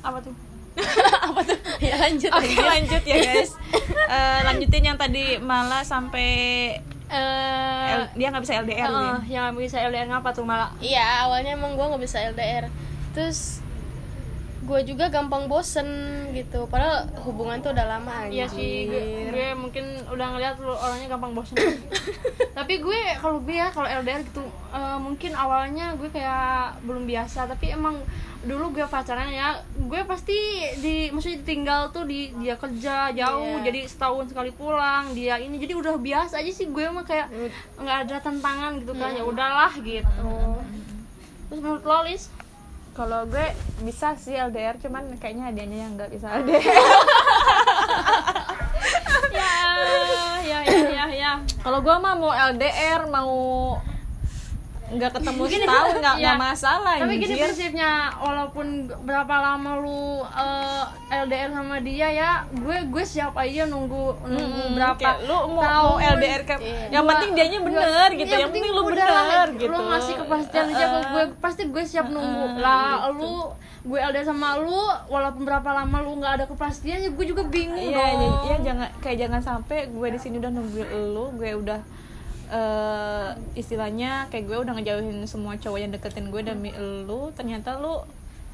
apa tuh? Apa tuh? Ya lanjut Oke lanjut. lanjut ya guys. Eh, Lanjutin yang tadi malah sampai Eh, L- Dia nggak bisa LDR nih yang bisa LDR ngapa tuh malah Iya, awalnya emang gue nggak bisa LDR. Terus gue juga gampang bosen gitu. Padahal hubungan tuh udah lama Iya sih, gue, anjir. gue mungkin udah ngeliat lu orangnya gampang bosan. tapi gue kalau gue ya kalau LDR gitu, eh, mungkin awalnya gue kayak belum biasa. Tapi emang dulu gue pacaran ya, gue pasti di, maksudnya ditinggal tuh di dia kerja jauh, Iya. jadi setahun sekali pulang. Dia ini jadi udah biasa aja sih gue mah kayak nggak ada tantangan gitu kan. Ya udahlah gitu. Terus menurut lo Lis? Kalau gue bisa sih LDR Cuman kayaknya dianya yang nggak bisa LDR ya, ya, ya, ya, ya. Kalau gue mah mau LDR Mau nggak ketemu setahun nggak Iya. masalah tapi gini prinsipnya walaupun berapa lama lu eh, LDR sama dia ya gue gue siap aja nunggu nunggu Mm-mm, berapa kayak lu mau, tahun mau LDR ke Iya. yang Gua- penting dianya gua- bener gitu yang yang penting lu udah bener lah, gitu lu ngasih kepastian aja ke Uh-uh. gue pasti gue siap nunggu Uh-uh, lah gitu. lu gue LDR sama lu walaupun berapa lama lu nggak ada kepastian ya gue juga bingung Iya, dong jadi- iya jangan kayak jangan sampai gue di sini udah nunggu lu, gue udah eh, istilahnya kayak gue udah ngejauhin semua cowok yang deketin gue demi lu, ternyata lu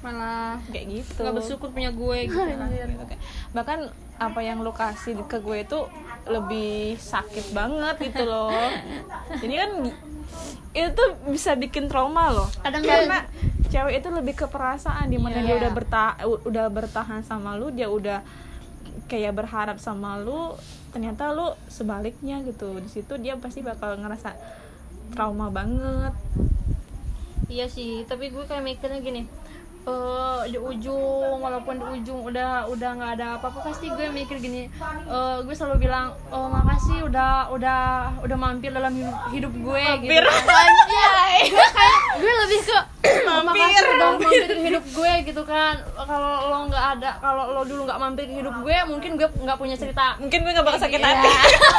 malah kayak gitu. nggak bersyukur punya gue gitu kan Gitu, kayak- Bahkan apa yang lu kasih ke gue itu lebih sakit banget gitu loh. Jadi kan itu bisa bikin trauma loh. Kadang karena cewek itu lebih ke perasaan di mana dia Iya. udah bertahan udah bertahan sama lu, dia udah kayak berharap sama lu, ternyata lu sebaliknya gitu. Di situ dia pasti bakal ngerasa trauma banget. Iya sih, tapi gue kayak mikirnya gini eh di ujung walaupun di ujung udah udah nggak ada apa-apa pasti gue mikir gini eh gue selalu bilang oh makasih udah udah udah mampir dalam hidup, hidup gue Mampir. gitu anjay gue kayak gue lebih ke makasih udah mampir ke hidup gue gitu kan kalau lo nggak ada kalau lo dulu nggak mampir ke hidup gue mungkin gue nggak punya cerita Mungkin gue gak bakal sakit Iya. hati.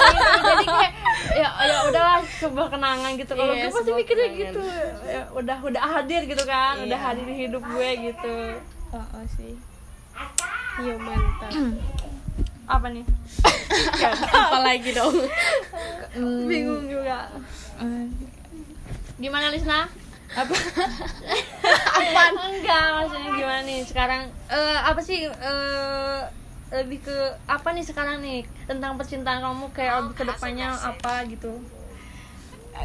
jadi kayak ya ya udahlah sebuah kenangan gitu kalau Iya, gue pasti mikirnya kenangan. gitu ya, udah udah hadir gitu kan udah Iya. hadir di hidup gue gitu Oh, oh sih. Iya mantap. apa nih Apa lagi dong? Bingung juga gimana Lisna apa? Apaan? enggak maksudnya gimana nih? Sekarang eh apa sih eh lebih ke apa nih sekarang nih? Tentang percintaan kamu kayak lebih ke depannya apa gitu?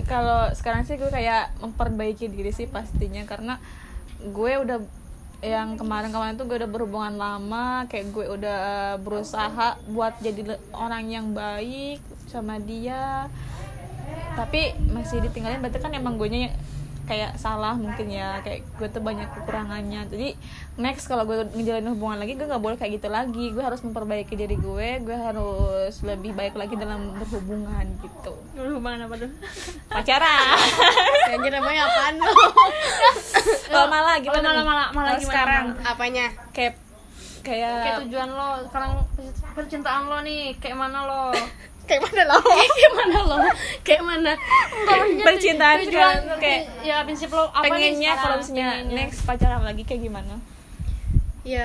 Kalau sekarang sih gue kayak memperbaiki diri sih pastinya karena gue udah yang kemarin-kemarin tuh gue udah berhubungan lama kayak gue udah berusaha buat jadi orang yang baik sama dia. Tapi masih ditinggalin berarti kan emang gue kayak salah mungkin ya kayak gue tuh banyak kekurangannya. Jadi next kalau gue ngejalanin hubungan lagi gue nggak boleh kayak gitu lagi. Gue harus memperbaiki diri gue gue harus lebih baik lagi dalam berhubungan gitu. Hubungan apa tuh? Pacaran. Anjir namanya apaan lo? malah gimana malah- nih? malah- malah gimana, sekarang Apanya? kayak kayak kayak tujuan lo sekarang percintaan lo nih kayak mana lo Kayak mana lo? Kayak mana lo? Kayak mana? percintaan sekarang kayak ya prinsip lo apa nih pengennya kalau misalnya Pengennya. next pacaran lagi kayak gimana Ya,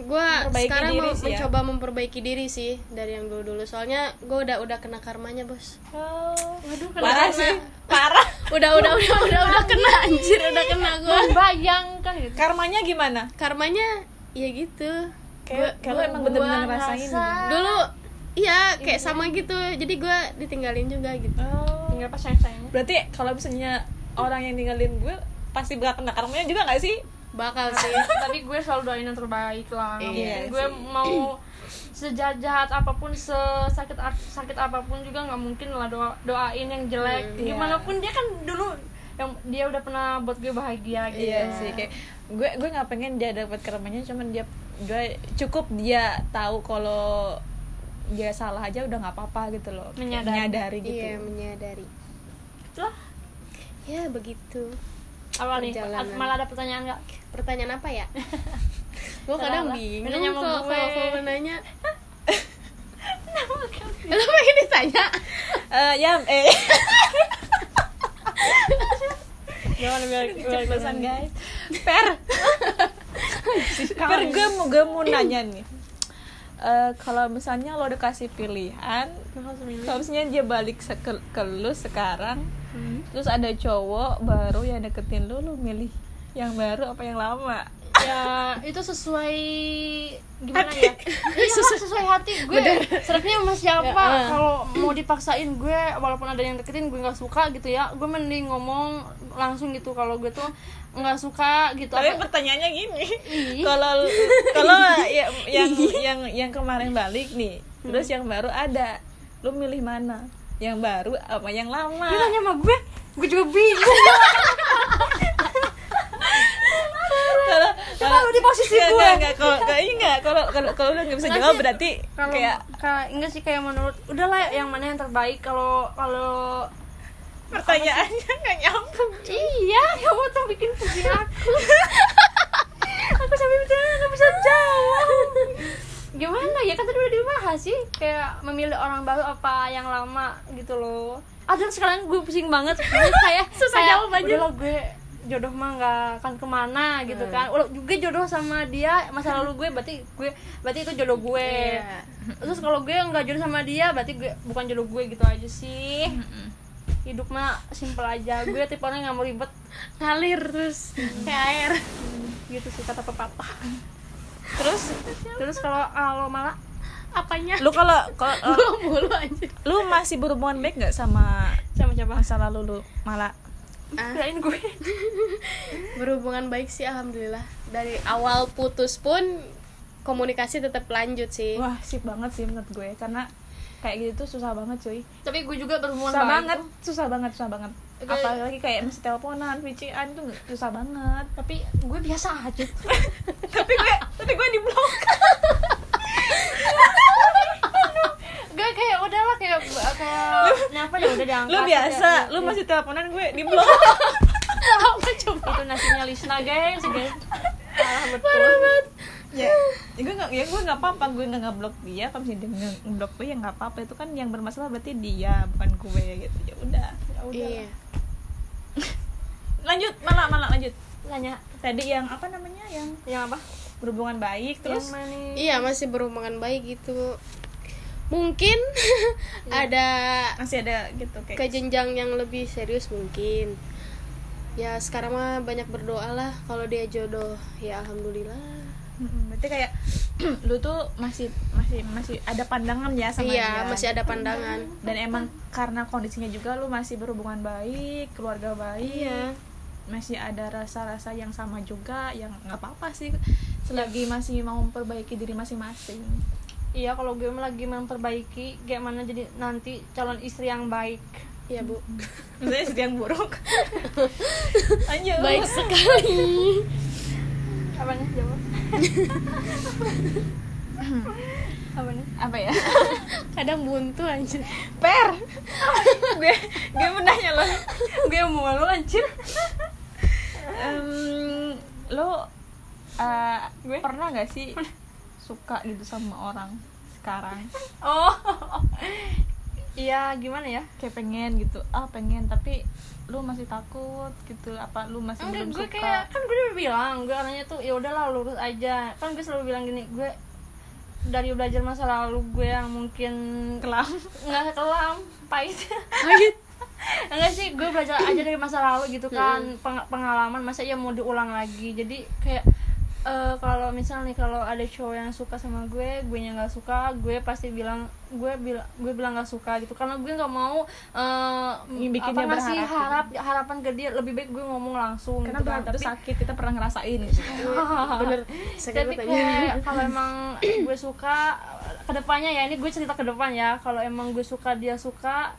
gue sekarang mau sih ya. mencoba memperbaiki diri sih dari yang dulu dulu. Soalnya gue udah udah kena karmanya bos. waduh parah sih parah Udah udah udah udah udah kena anjir udah kena gue. membayangkan gitu karmanya gimana Karmanya ya gitu. kayak kalau emang bener-bener ngerasain ngerasa- Dulu iya kayak sama gitu. Jadi gue ditinggalin juga gitu. oh. tinggal pas sayang sayangnya berarti kalau misalnya orang yang ninggalin gue pasti bakal kena karmanya juga gak sih Bakal sih. tapi gue selalu doain yang terbaik lah Iya gue sih. mau sejahat jahat apa pun sesakit sakit apa pun juga nggak mungkin lah doa doain yang jelek Hmm, iya. gimana pun dia kan dulu yang dia udah pernah buat gue bahagia gitu Iya sih kayak gue gue nggak pengen dia dapat karmanya cuman dia gue cukup dia tahu kalau dia salah aja udah nggak apa-apa gitu loh Menyadari. menyadari gitu Iya menyadari. lah Ya begitu. apa nih malah ada pertanyaan nggak Pertanyaan apa ya? gue kadang bingung kalau kalau nanya. Kenapa ini ditanya? Eh, ya eh gimana biar biar ceplosan guys per Per gue mau gue mau nanya nih. Eh, kalau misalnya lo dikasih pilihan, kalau misalnya dia balik ke, ke lu sekarang, Hmm. terus ada cowok baru yang deketin lu, lu milih yang baru apa yang lama? Ya itu sesuai gimana ya? Iya lah, sesuai hati. Gue seretnya sama siapa? Ya, ah. kalau mau dipaksain gue walaupun ada yang deketin gue nggak suka gitu ya. Gue mending ngomong langsung gitu. Kalau gue tuh nggak suka gitu. Tapi apa? pertanyaannya gini, kalau kalau ya, yang yang yang kemarin balik nih, terus yang baru ada, lu milih mana? Yang baru apa yang lama? dia nanya sama gue gue juga bingung Kalau Coba lu di posisi Nggak, gue. nggak, kalau nggak, kalau kalau kalau lu nggak bisa jawab berarti kayak kayak enggak sih kayak menurut udahlah yang mana yang terbaik. Kalau kalau pertanyaannya nggak nyambung. iya kamu tuh bikin pusing aku. Aku sampai bicara nggak bisa jawab. Gimana ya? Kan tadi udah dibahas sih. Kayak memilih orang baru apa yang lama gitu loh. Ada sekarang gue pusing banget. Kayak Susah kayak, jawab aja. udahlah gue jodoh mah nggak akan ke mana gitu kan. Udah juga jodoh sama dia masa lalu gue berarti gue berarti itu jodoh gue. Iya. terus kalau gue nggak jodoh sama dia berarti gue bukan jodoh gue gitu aja sih. Hidup mah simpel aja. Gue tipe orang yang nggak mau ribet. Ngalir terus kayak air. Gitu sih kata pepatah. Terus terus kalau kalau malah apanya? Lu kalau kalau mulu aja. lu masih berhubungan baik nggak sama sama siapa? masa lalu lu malah Ah. kirain gue. Berhubungan baik sih alhamdulillah. Dari awal putus pun komunikasi tetap lanjut sih. Wah sip banget sih menurut gue. Karena kayak gitu tuh susah banget cuy. Tapi gue juga berhubungan susah baik banget tuh. susah banget susah banget. Apalagi kayak masih teleponan VCN tuh susah banget. Tapi gue biasa aja. Tapi gue tapi gue di blok gue kayak kayak ya udah diangkat lu biasa Ya, lu ya. masih teleponan gue di blok. Apa coba? Itu nasinya Lisna guys guys parah betul. Parah banget. Ya, ya gue nggak ya gue nggak apa-apa gue nggak ngeblok dia kalau misalnya dia nge- ngeblok gue ya nggak apa-apa. Itu kan yang bermasalah berarti dia bukan gue gitu. Ya udah ya udah iya. lanjut malah malah lanjut. Nanya. Tadi yang apa namanya yang yang apa? berhubungan baik terus? yang mana? Iya masih berhubungan baik gitu mungkin ada masih ada gitu ke kayak jenjang yang lebih serius mungkin. Ya sekarang mah banyak berdoa lah kalau dia jodoh. Ya alhamdulillah. Berarti kayak lu tuh masih masih masih ada pandangan ya sama iya dia. masih ada pandangan. Dan emang karena kondisinya juga lu masih berhubungan baik keluarga baik Iya. masih ada rasa-rasa yang sama juga yang nggak apa-apa sih selagi masih mau memperbaiki diri masing-masing iya kalau gue lagi memperbaiki gimana jadi nanti calon istri yang baik. Iya bu. Maksudnya istri yang buruk. Lanjut baik sekali. Apa nih jawab apa nih? Apa ya? Kadang buntu anjir. Per. Gue gue mau nanya lo. Gue mau lu anjir. Em, lo uh, Gue? pernah nggak sih suka gitu sama orang sekarang. Oh. Iya gimana ya? Kayak pengen gitu. Ah pengen tapi lu masih takut gitu. Apa lu masih enggak belum gue suka? kayak kan gue udah bilang gue orangnya tuh ya udahlah lurus aja. Kan gue selalu bilang gini gue dari belajar masa lalu gue yang mungkin kelam. Nggak kelam pahit. Pahit? Enggak sih gue belajar aja dari masa lalu gitu kan Peng- pengalaman masa ya mau diulang lagi. Jadi kayak eh, kalau misal nih kalau ada cowok yang suka sama gue gue nya nggak suka gue pasti bilang gue bilang gue bilang nggak suka gitu. Karena gue nggak mau Yang bikin apa ngasih berharap gitu. harap harapan ke dia lebih baik gue ngomong langsung karena gitu kan. tapi sakit kita pernah ngerasain. Bener. Tapi kayak kalau emang gue suka ke depannya ya ini gue cerita ke depan ya. Kalau emang gue suka dia suka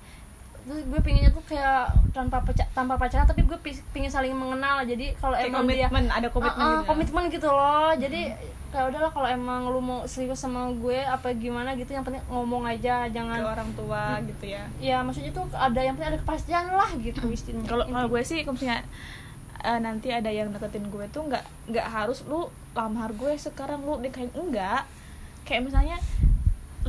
gue pinginnya tuh kayak tanpa paca- tanpa pacaran tapi gue pi- pingin saling mengenal jadi kalau emang dia komitmen ada komitmen Ah, ah, gitu ya. komitmen gitu loh. Jadi kayak udahlah kalau emang lu mau serius sama gue apa gimana gitu yang penting ngomong aja ke jangan orang tua gitu ya. Ya maksudnya tuh ada yang penting ada kepastian lah gitu istilahnya. Kalau kalau gue sih kalau misalnya eh, nanti ada yang deketin gue tuh nggak nggak harus lu lamar gue sekarang lu nikahin enggak. Kayak misalnya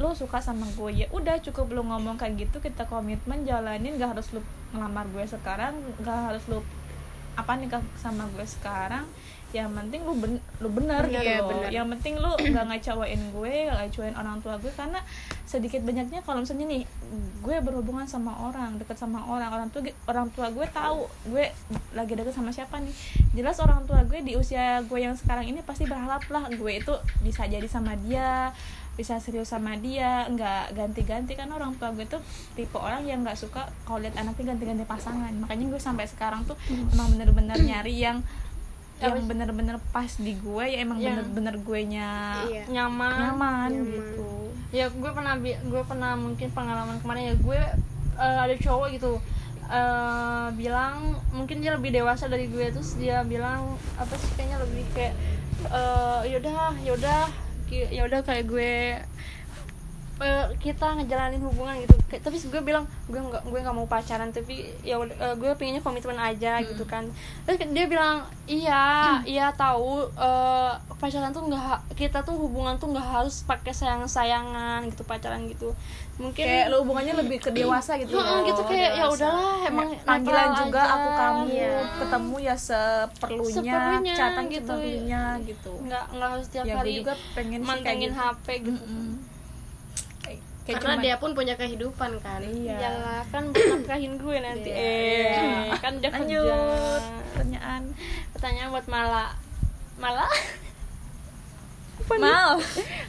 lu suka sama gue ya udah cukup lu ngomong kayak gitu kita komitmen jalanin nggak harus lu ngelamar gue sekarang nggak harus lu apa nih ke- sama gue sekarang. Yang penting lu ben lu bener gitu loh. bener. yang penting lu nggak ngecewain gue nggak ngecewain orang tua gue karena sedikit banyaknya kalau misalnya nih gue berhubungan sama orang deket sama orang orang tua orang tua gue tahu gue lagi deket sama siapa nih. Jelas orang tua gue di usia gue yang sekarang ini pasti berharap lah gue itu bisa jadi sama dia bisa serius sama dia nggak ganti-ganti kan orang tua gue tuh tipe orang yang nggak suka kalau lihat anaknya ganti-ganti pasangan. Makanya gue sampai sekarang tuh emang bener-bener nyari yang yang bener-bener pas di gue ya emang Yang- bener-bener gue nya Iya. nyaman. Nyaman, Nyaman. gitu. Ya gue pernah bi- gue pernah mungkin pengalaman kemarin ya gue eh, ada cowok gitu eh, bilang mungkin dia lebih dewasa dari gue terus dia bilang apa sih kayaknya lebih kayak eh, yaudah yaudah ki- yaudah kayak gue eh, kita ngejalanin hubungan gitu Kayak- tapi gue bilang gue nggak gue nggak mau pacaran tapi ya eh, gue pengennya komitmen aja gitu kan terus dia bilang iya iya tahu eh, pacaran tuh nggak kita tuh hubungan tuh nggak harus pakai sayang sayangan gitu pacaran gitu mungkin kayak lu hubungannya lebih ke dewasa gitu Heeh, loh, gitu kayak ya dewasa. udahlah emang panggilan juga aja. aku kamu Iya. ketemu ya seperlunya, Seperlunya, catatan gitu. seperlunya gitu nggak nggak harus tiap ya hari juga pengen kayak mantengin gitu. HP gitu Mm-mm. Kayak- kayak karena cuman- dia pun punya kehidupan kan. Iya. Iyalah, kan buat nafkahin gue nanti. Iya. eh kan dia kerja. Lanjut pertanyaan. Pertanyaan buat Mala. Mala? Mal.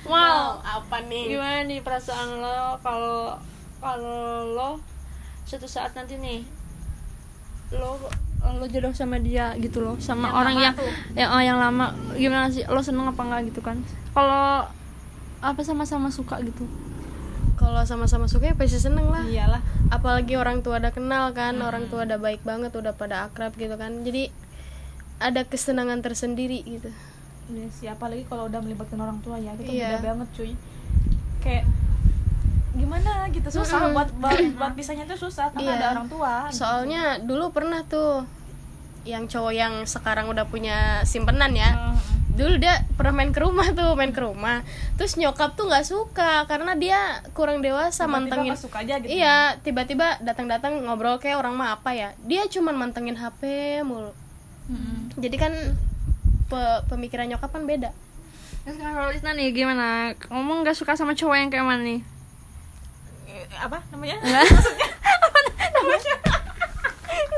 Mal apa nih? Gimana nih perasaan lo kalau kalau lo suatu saat nanti nih lo lo jodoh sama dia gitu loh sama Yang orang yang tuh. yang oh, yang lama. Gimana sih? Lo seneng apa enggak gitu kan? Kalau apa sama-sama suka gitu kalau sama-sama suka ya pasti seneng lah iyalah apalagi orang tua udah kenal kan orang tua udah baik banget udah pada akrab gitu kan jadi ada kesenangan tersendiri gitu Iya sih, apalagi kalau udah melibatkan orang tua ya, itu Iya. beda banget cuy. Kayak gimana gitu susah Mm-mm. buat buat, buat pisahnya tuh susah karena Iya. ada orang tua. soalnya dulu pernah tuh yang cowok yang sekarang udah punya simpenan ya Heeh. Dulu dia pernah main ke rumah tuh main ke rumah terus nyokap tuh nggak suka karena dia kurang dewasa Tiba-tiba mantengin suka aja gitu. iya tiba-tiba datang-datang ngobrol kayak orang mah apa ya dia cuman mantengin HP mulu Mm-mm. jadi kan pe- pemikiran nyokap kan beda Terus kalau Isna nih gimana? Ngomong gak suka sama cowok yang kayak mana nih? Eh, Apa namanya?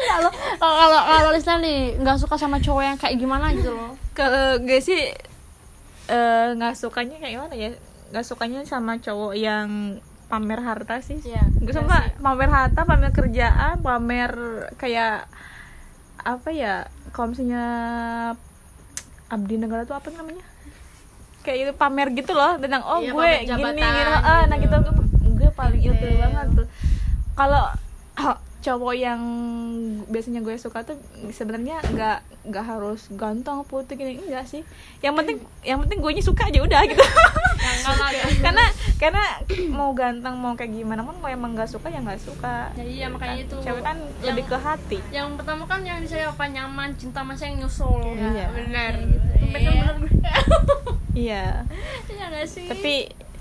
Enggak. Kalau kalau kalau Isna nih nggak suka sama cowok yang kayak gimana gitu loh. Kalau gue sih eh, nggak sukanya kayak gimana ya? Nggak sukanya sama cowok yang pamer harta sih. Iya, Gue iya suka sih. pamer harta, pamer kerjaan, pamer kayak apa ya? Kalau misalnya abdi negara tuh apa namanya? Kayak itu pamer gitu loh tentang oh Iya, gue gini jabatan gitu. Ah, nah gitu. gitu gue, gue paling itu Detail. banget tuh. Kalau cowok yang biasanya gue suka tuh sebenarnya nggak nggak harus ganteng putih gini enggak sih yang penting yang penting gue suka aja udah gitu karena karena mau ganteng mau kayak gimana pun mau emang nggak suka ya nggak suka Jadi ya makanya itu cewek kan yang- lebih ke hati Yang pertama kan yang saya apa nyaman, cinta masa yang nyusul. Iya. benar. Iya. Benar benar. iya Iya nggak sih? tapi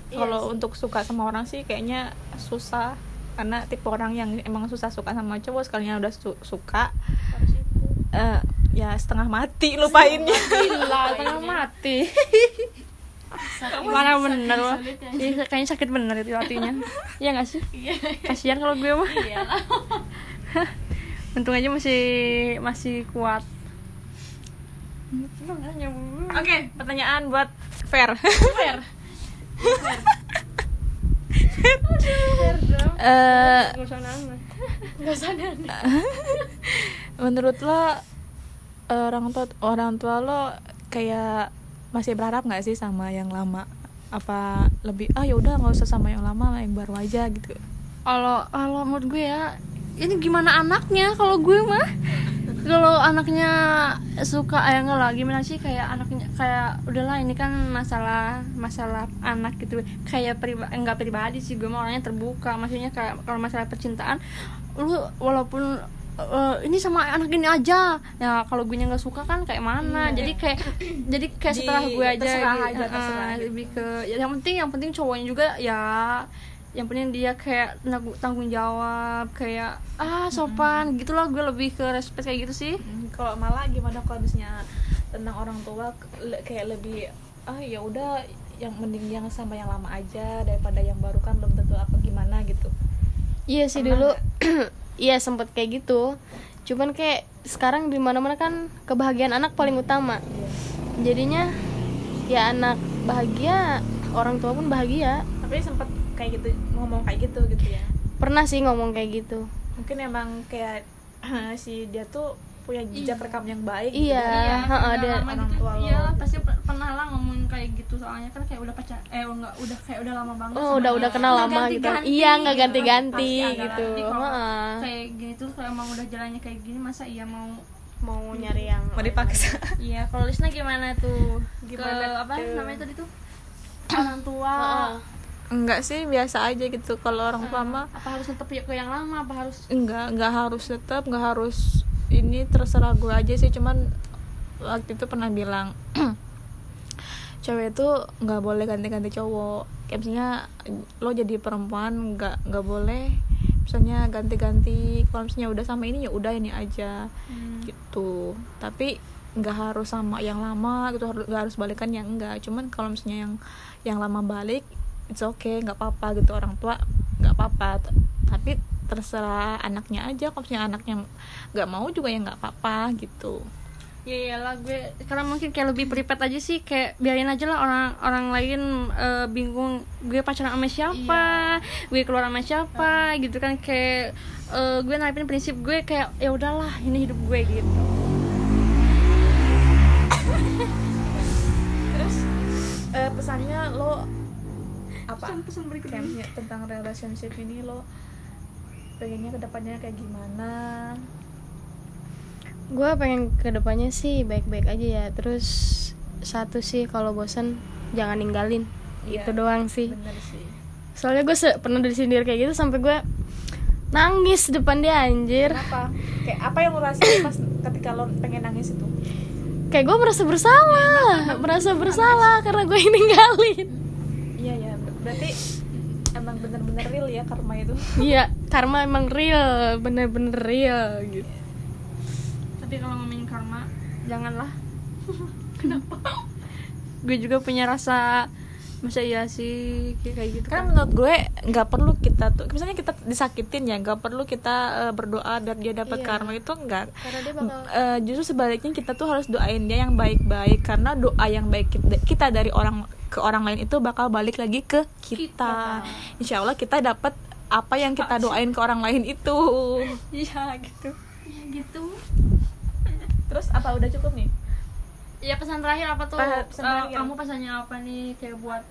Iya kalau sih. untuk suka sama orang sih kayaknya susah karena tipe orang yang emang susah suka sama cowok sekalinya udah su- suka harus itu. eh, ya setengah mati lupainnya Gila, tengah mati. Mana bener loh. Iya, kayaknya sakit bener itu hatinya. Iya nggak sih? Kasihan kalau gue mah. Untung aja masih masih kuat. oke pertanyaan buat Fair Fair. Eh, Gak usah menurut lo orang tua orang tua lo kayak masih berharap nggak sih sama yang lama? Apa lebih ah yaudah nggak usah sama yang lama yang baru aja gitu? Kalau kalau menurut gue ya, ini gimana anaknya? Kalau gue mah anaknya suka eh enggak lah gimana sih kayak anaknya kayak udahlah ini kan masalah masalah anak gitu kayak pribadi enggak pribadi sih gue mah orangnya terbuka maksudnya kayak kalau masalah percintaan lu walaupun eh, ini sama anak ini aja ya kalau gue nggak suka kan kayak mana Iya. jadi kayak jadi kayak setelah gue aja, terserah gitu. aja, terserah Eh, gitu. lebih ke ya, yang penting yang penting cowoknya juga ya yang penting dia kayak tanggung, jawab kayak ah sopan gitu loh gue lebih ke respect kayak gitu sih. Hmm, kalau malah gimana kalau misalnya tentang orang tua le- kayak lebih ah ya udah yang mending yang sama yang lama aja daripada yang baru kan belum tentu apa gimana gitu. Iya sih Pernah dulu Iya sempet kayak gitu. Cuman kayak sekarang di mana mana kan kebahagiaan anak paling utama. Jadinya ya anak bahagia orang tua pun bahagia. Tapi sempat kayak gitu ngomong kayak gitu gitu ya Pernah sih ngomong kayak gitu mungkin emang kayak si dia tuh punya jejak rekam yang baik Iya. gitu kan. ha, dia- lama orang gitu tua lo. iya pasti per- pernah lah ngomong kayak gitu soalnya kan kayak udah pacar eh enggak udah kayak udah lama banget Oh udah udah kenal lama gitu ganti-ganti, Iya nggak gitu. ganti-ganti Pasti ada. gitu Ha. kayak gini tuh kalau emang udah jalannya kayak gini masa iya mau Mau nyari yang mau dipaksa iya kalau Lisna gimana tuh Gimana ke apa tuh? namanya tadi tuh orang tua. Enggak sih biasa aja gitu. Kalau orang tua mah apa harus tetap ke yang lama? Apa harus enggak enggak harus tetap enggak harus ini terserah gue aja sih. Cuman waktu itu pernah bilang cewek itu nggak boleh ganti-ganti cowok. Kayak misalnya lo jadi perempuan nggak nggak boleh misalnya ganti-ganti. Kalau misalnya udah sama ini ya udah ini aja. Gitu. Tapi nggak harus sama yang lama gitu harus nggak harus balikan yang enggak. Cuman kalau misalnya yang yang lama balik it's okay nggak apa-apa gitu. Orang tua nggak apa-apa. Tapi terserah anaknya aja. Kalau misalnya anaknya nggak mau juga ya nggak apa-apa gitu. Ya iyalah gue karena mungkin kayak lebih private aja sih. Kayak biarin aja lah orang orang lain eh, bingung. Gue pacaran sama siapa? Gue keluar sama siapa? Gitu kan kayak eh, gue narapin prinsip gue kayak ya udahlah ini hidup gue gitu. Terus eh, pesannya lo apa? Pesan-pesan berikut kayak misalnya tentang relationship ini lo pengennya ke depannya kayak gimana? Gue pengen ke depannya sih baik-baik aja ya. Terus satu sih kalau bosan jangan ninggalin. Iya. itu doang sih. bener sih. Soalnya gue se- pernah disindir kayak gitu sampai gue nangis depan dia anjir. Kenapa? Kayak apa yang lo rasain pas ketika lo pengen nangis itu? Kayak gue merasa bersalah. Merasa bersalah karena gue ninggalin. Iya ya berarti emang bener-bener real ya karma itu. Iya karma emang real bener-bener real gitu. Tapi kalau ngomongin karma janganlah. Kenapa? Gue juga punya rasa masa iya sih kayak gitu kan kan. menurut gue nggak perlu kita tuh misalnya kita disakitin ya nggak perlu kita eh, berdoa dan dia dapat Iya. karma itu enggak karena dia bakal Eh, justru sebaliknya kita tuh harus doain dia yang baik-baik karena doa yang baik kita dari orang ke orang lain itu bakal balik lagi ke kita, insya Allah kita dapat apa yang kita doain ke orang lain itu. Iya gitu. Ya gitu. Terus apa udah cukup nih? Ya pesan terakhir apa tuh? Pesan terakhir. kamu pesannya apa nih kayak buat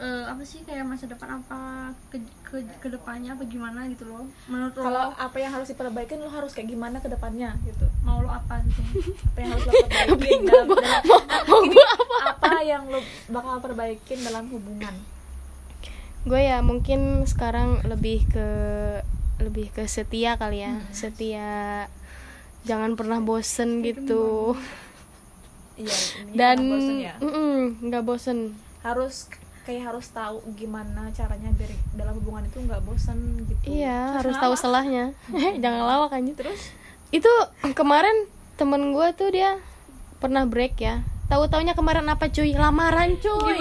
eh, apa sih kayak masa depan apa ke ke ke depannya apa gimana gitu loh. Menurut lo? Kalau apa yang harus diperbaikin lo harus kayak gimana ke depannya gitu. Mau lo apa gitu? Apa yang harus lo perbaikin dalam, dalam ini, apa? yang lo bakal perbaikin dalam hubungan? Gue ya mungkin sekarang lebih ke lebih ke setia kali ya. Setia jangan pernah bosen gitu. Iya ini dan nggak bosen ya? bosen. Harus kayak harus tahu gimana caranya biar dalam hubungan itu nggak bosan gitu. Iya harus tahu salahnya jangan lawak aja terus? Itu kemarin temen gue tuh dia pernah break ya. Tahu taunya kemarin apa cuy? Lamaran cuy.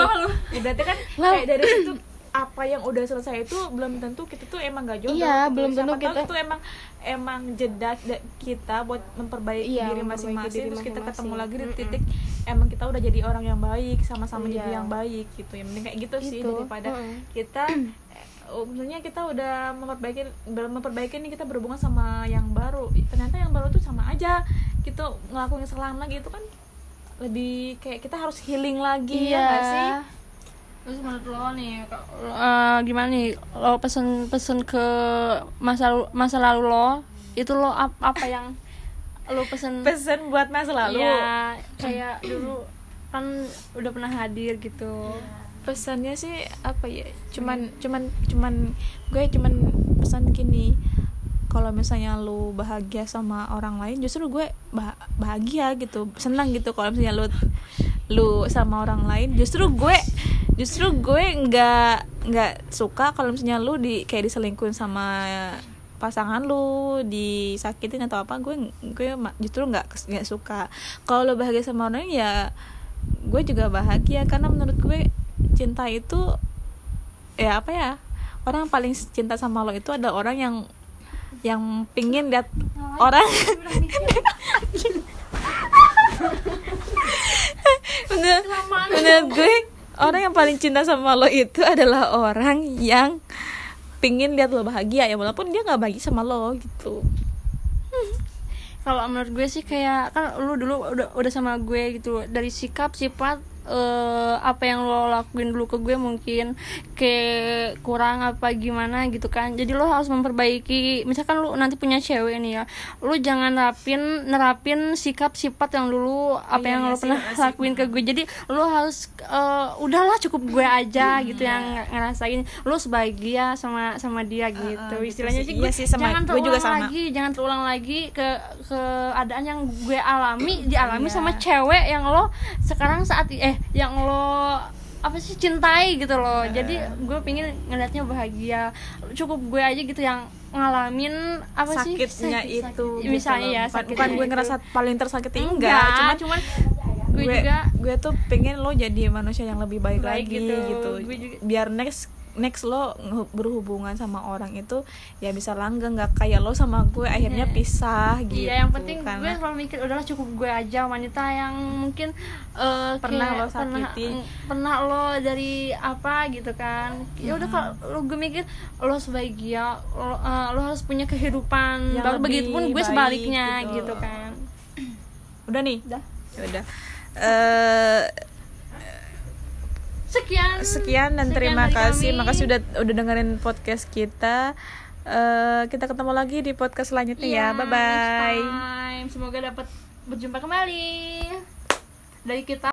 Ya, berarti kan kayak dari situ apa yang udah selesai itu belum tentu kita tuh emang gak jodoh Iya, gitu. belum tentu kita- itu emang emang jeda da- kita buat memperbaiki Iya, diri masing-masing terus kita masing-masing. ketemu lagi di titik emang kita udah jadi orang yang baik sama-sama Iya. jadi yang baik gitu yang penting kayak gitu sih Gitu. daripada Mm-mm. kita eh, misalnya kita udah memperbaiki dalam memperbaiki ini kita berhubungan sama yang baru ternyata yang baru tuh sama aja gitu ngelakuin kesalahan lagi itu kan lebih kayak kita harus healing lagi ya iya nggak sih terus menurut lo nih eh, gimana nih? Lo pesen pesen ke masa lalu- masa lalu lo itu lo ap- apa yang lo pesen? Pesen buat masa lalu? Iya, kayak dulu kan udah pernah hadir gitu. Pesannya sih apa ya? Cuman cuman cuman gue cuman pesan gini. Kalau misalnya lu bahagia sama orang lain justru gue bah- bahagia gitu senang gitu. Kalau misalnya lu lu sama orang lain justru gue justru gue nggak nggak suka kalau misalnya lu di kayak diselingkuhin sama pasangan lu disakitin atau apa gue gue justru nggak nggak suka. Kalau lu bahagia sama orang ya gue juga bahagia. Karena menurut gue cinta itu ya apa ya orang yang paling cinta sama lo itu adalah orang yang yang pingin lihat orang. Menurut, menurut gue orang yang paling cinta sama lo itu adalah orang yang pingin lihat lo bahagia ya walaupun dia nggak bahagia sama lo gitu. Kalau menurut gue sih kayak kan lu dulu udah udah sama gue gitu dari sikap sifat eh, apa yang lo lakuin dulu ke gue mungkin kayak kurang apa gimana gitu kan jadi lo harus memperbaiki misalkan lu nanti punya cewek nih ya lu jangan nerapin nerapin sikap sifat yang dulu apa Iya, yang iya lo pernah iya lakuin ke gue jadi lo harus eh, udahlah cukup gue aja gitu yang ngerasain lo sebahagia sama sama dia gitu gitu istilahnya sih. sih Iya gue sih, sama- jangan gue juga terulang sama. lagi jangan terulang lagi ke keadaan yang gue alami dialami Iya. sama cewek yang lo sekarang saat i- eh yang lo apa sih cintai gitu loh jadi gue pingin ngeliatnya bahagia cukup gue aja gitu yang ngalamin apa sih sakitnya Sakit- itu sakit. gitu misalnya loh. ya sakitnya bukan gue itu. ngerasa paling tersakiti enggak, enggak, cuman cuman gue, gue juga gue tuh pengen lo jadi manusia yang lebih baik, Baik lagi gitu. gitu, Gue juga- biar next next lo berhubungan sama orang itu ya bisa langgeng nggak kayak lo sama gue akhirnya pisah gitu Iya, yang penting gue karena selalu mikir udahlah cukup gue aja wanita yang mungkin eh, Pernah kayak lo pernah, sakiti. pernah lo dari apa gitu kan. Ya udah kalau lo gue mikir lo sebahagia, lo, eh, lo harus punya kehidupan Yang baru begitupun gue sebaliknya gitu. gitu, kan. udah nih Udah. Ya udah Eh, Sekian. sekian dan Sekian terima kasih kami. makasih udah udah dengerin podcast kita Eh, kita ketemu lagi di podcast selanjutnya Iya, ya bye bye time. Semoga dapat berjumpa kembali. Dari kita